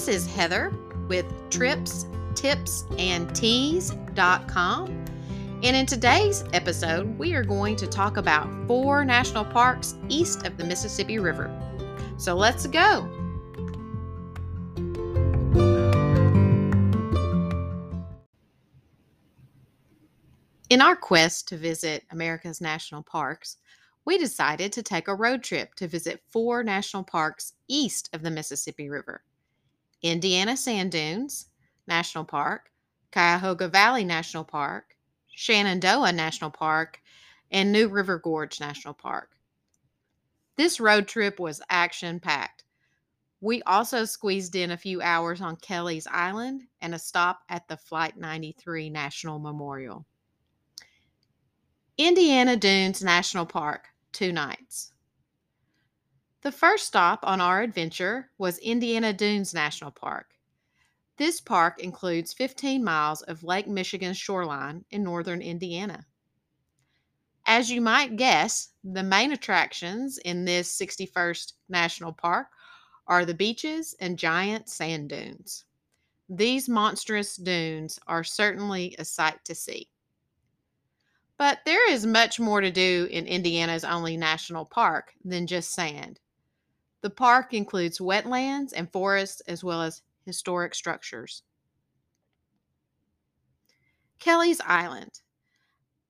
This is Heather with Trips, Tips, and Tees.com. And in today's episode, we are going to talk about four national parks east of the Mississippi River. So let's go. In our quest to visit America's national parks, we decided to take a road trip to visit four national parks east of the Mississippi River Indiana Sand Dunes National Park, Cuyahoga Valley National Park, Shenandoah National Park, and New River Gorge National Park. This road trip was action packed. We also squeezed in a few hours on Kelly's Island and a stop at the Flight 93 National Memorial. Indiana Dunes National Park, two nights. The first stop on our adventure was Indiana Dunes National Park. This park includes 15 miles of Lake Michigan shoreline in northern Indiana. As you might guess, the main attractions in this 61st National Park are the beaches and giant sand dunes. These monstrous dunes are certainly a sight to see. But there is much more to do in Indiana's only national park than just sand. The park includes wetlands and forests as well as historic structures. Kelly's Island.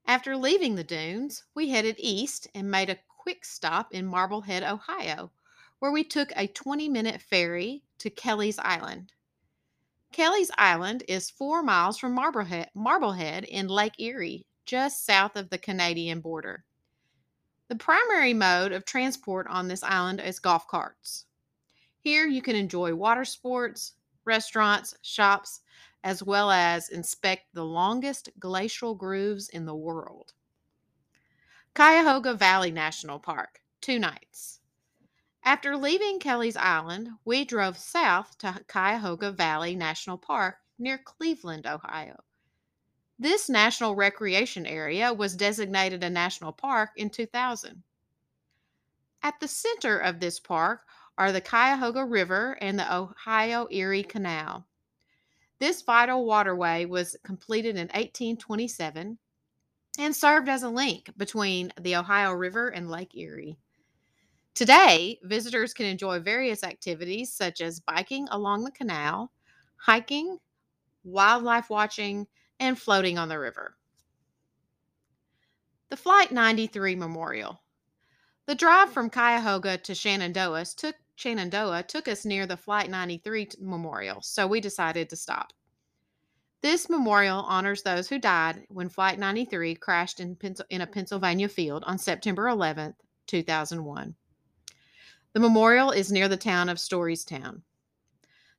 After leaving the dunes, we headed east and made a quick stop in Marblehead, Ohio, where we took a 20 minute ferry to Kelly's Island. Kelly's Island is four miles from Marblehead, Marblehead in Lake Erie, just south of the Canadian border. The primary mode of transport on this island is golf carts. Here you can enjoy water sports, restaurants, shops, as well as inspect the longest glacial grooves in the world. Cuyahoga Valley National Park, two nights. After leaving Kelly's Island, we drove south to Cuyahoga Valley National Park near Cleveland, Ohio. This national recreation area was designated a national park in 2000. At the center of this park are the Cuyahoga River and the Ohio Erie Canal. This vital waterway was completed in 1827 and served as a link between the Ohio River and Lake Erie. Today, visitors can enjoy various activities such as biking along the canal, hiking, wildlife watching, and floating on the river. The Flight 93 Memorial. The drive from Cuyahoga to Shenandoah took Shenandoah took us near the Flight 93 Memorial, so we decided to stop. This memorial honors those who died when Flight 93 crashed in, in a Pennsylvania field on September 11, 2001. The memorial is near the town of Stoystown.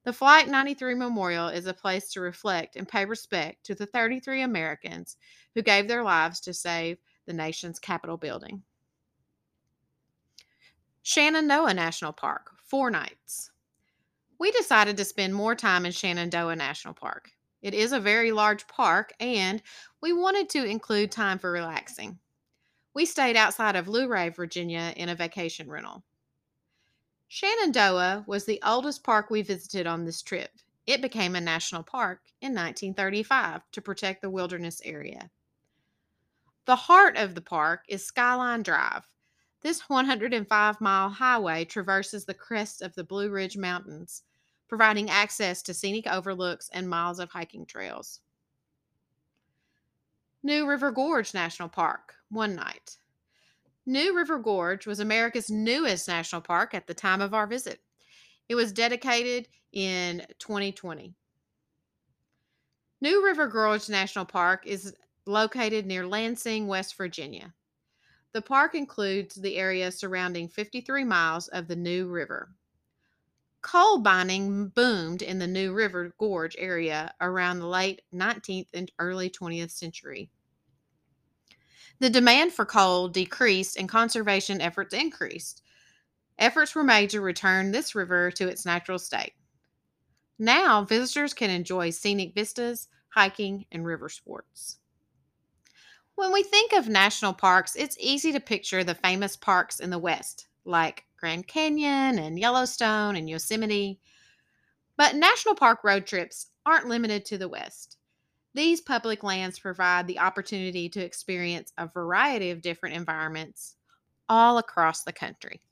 The Flight 93 Memorial is a place to reflect and pay respect to the 33 Americans who gave their lives to save the nation's Capitol building. Shenandoah National Park, four nights. We decided to spend more time in Shenandoah National Park. It is a very large park, and we wanted to include time for relaxing. We stayed outside of Luray, Virginia in a vacation rental. Shenandoah was the oldest park we visited on this trip. It became a national park in 1935 to protect the wilderness area. The heart of the park is Skyline Drive. This 105 mile highway traverses the crest of the Blue Ridge Mountains, providing access to scenic overlooks and miles of hiking trails. New River Gorge National Park, one night. New River Gorge was America's newest national park at the time of our visit. It was dedicated in 2020. New River Gorge National Park is located near Lansing, West Virginia. The park includes the area surrounding 53 miles of the New River. Coal mining boomed in the New River Gorge area around the late 19th and early 20th century. The demand for coal decreased and conservation efforts increased. Efforts were made to return this river to its natural state. Now, visitors can enjoy scenic vistas, hiking, and river sports. When we think of national parks, it's easy to picture the famous parks in the West, like Grand Canyon and Yellowstone and Yosemite. But national park road trips aren't limited to the West. These public lands provide the opportunity to experience a variety of different environments all across the country.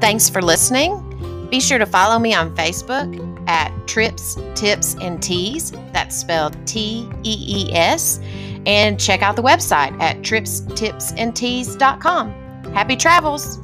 Thanks for listening. Be sure to follow me on Facebook at Trips, Tips, and Tees. That's spelled T E E S. And check out the website at tripstipsandtees.com. Happy travels!